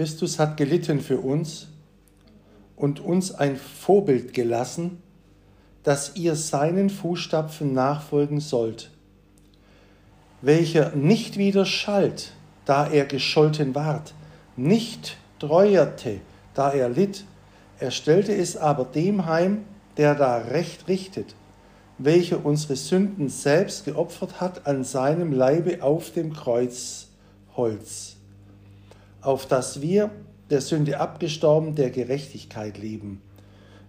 Christus hat gelitten für uns und uns ein Vorbild gelassen, dass ihr seinen Fußstapfen nachfolgen sollt, welcher nicht wieder schalt, da er gescholten ward, nicht treuerte, da er litt, er stellte es aber dem heim, der da recht richtet, welcher unsere Sünden selbst geopfert hat an seinem Leibe auf dem Kreuzholz, auf das wir der Sünde abgestorben, der Gerechtigkeit leben.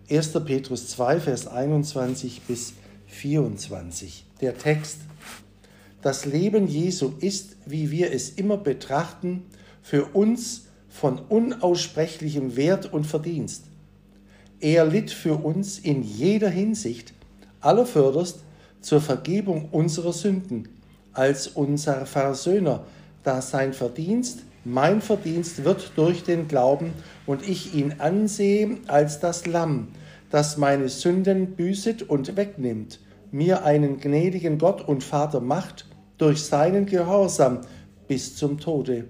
1. Petrus 2, Vers 21 bis 24. Der Text. Das Leben Jesu ist, wie wir es immer betrachten, für uns von unaussprechlichem Wert und Verdienst. Er litt für uns in jeder Hinsicht, allerförderst zur Vergebung unserer Sünden, als unser Versöhner, da sein Verdienst mein Verdienst wird durch den Glauben und ich ihn ansehe als das Lamm, das meine Sünden büßet und wegnimmt, mir einen gnädigen Gott und Vater macht durch seinen Gehorsam bis zum Tode.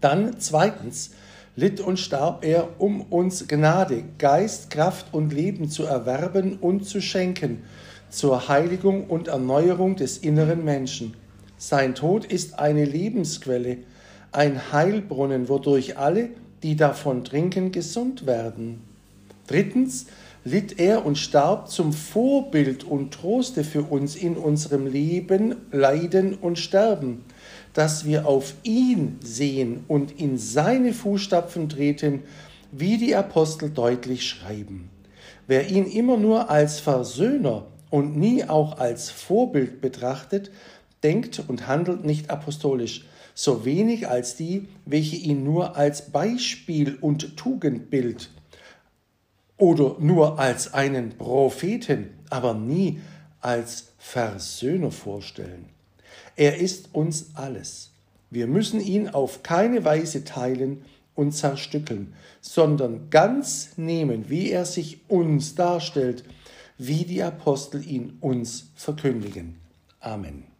Dann zweitens litt und starb er, um uns Gnade, Geist, Kraft und Leben zu erwerben und zu schenken, zur Heiligung und Erneuerung des inneren Menschen. Sein Tod ist eine Lebensquelle, ein Heilbrunnen, wodurch alle, die davon trinken, gesund werden. Drittens litt er und starb zum Vorbild und Troste für uns in unserem Leben, Leiden und Sterben, dass wir auf ihn sehen und in seine Fußstapfen treten, wie die Apostel deutlich schreiben. Wer ihn immer nur als Versöhner und nie auch als Vorbild betrachtet, denkt und handelt nicht apostolisch, so wenig als die, welche ihn nur als Beispiel und Tugendbild oder nur als einen Propheten, aber nie als Versöhner vorstellen. Er ist uns alles. Wir müssen ihn auf keine Weise teilen und zerstückeln, sondern ganz nehmen, wie er sich uns darstellt, wie die Apostel ihn uns verkündigen. Amen.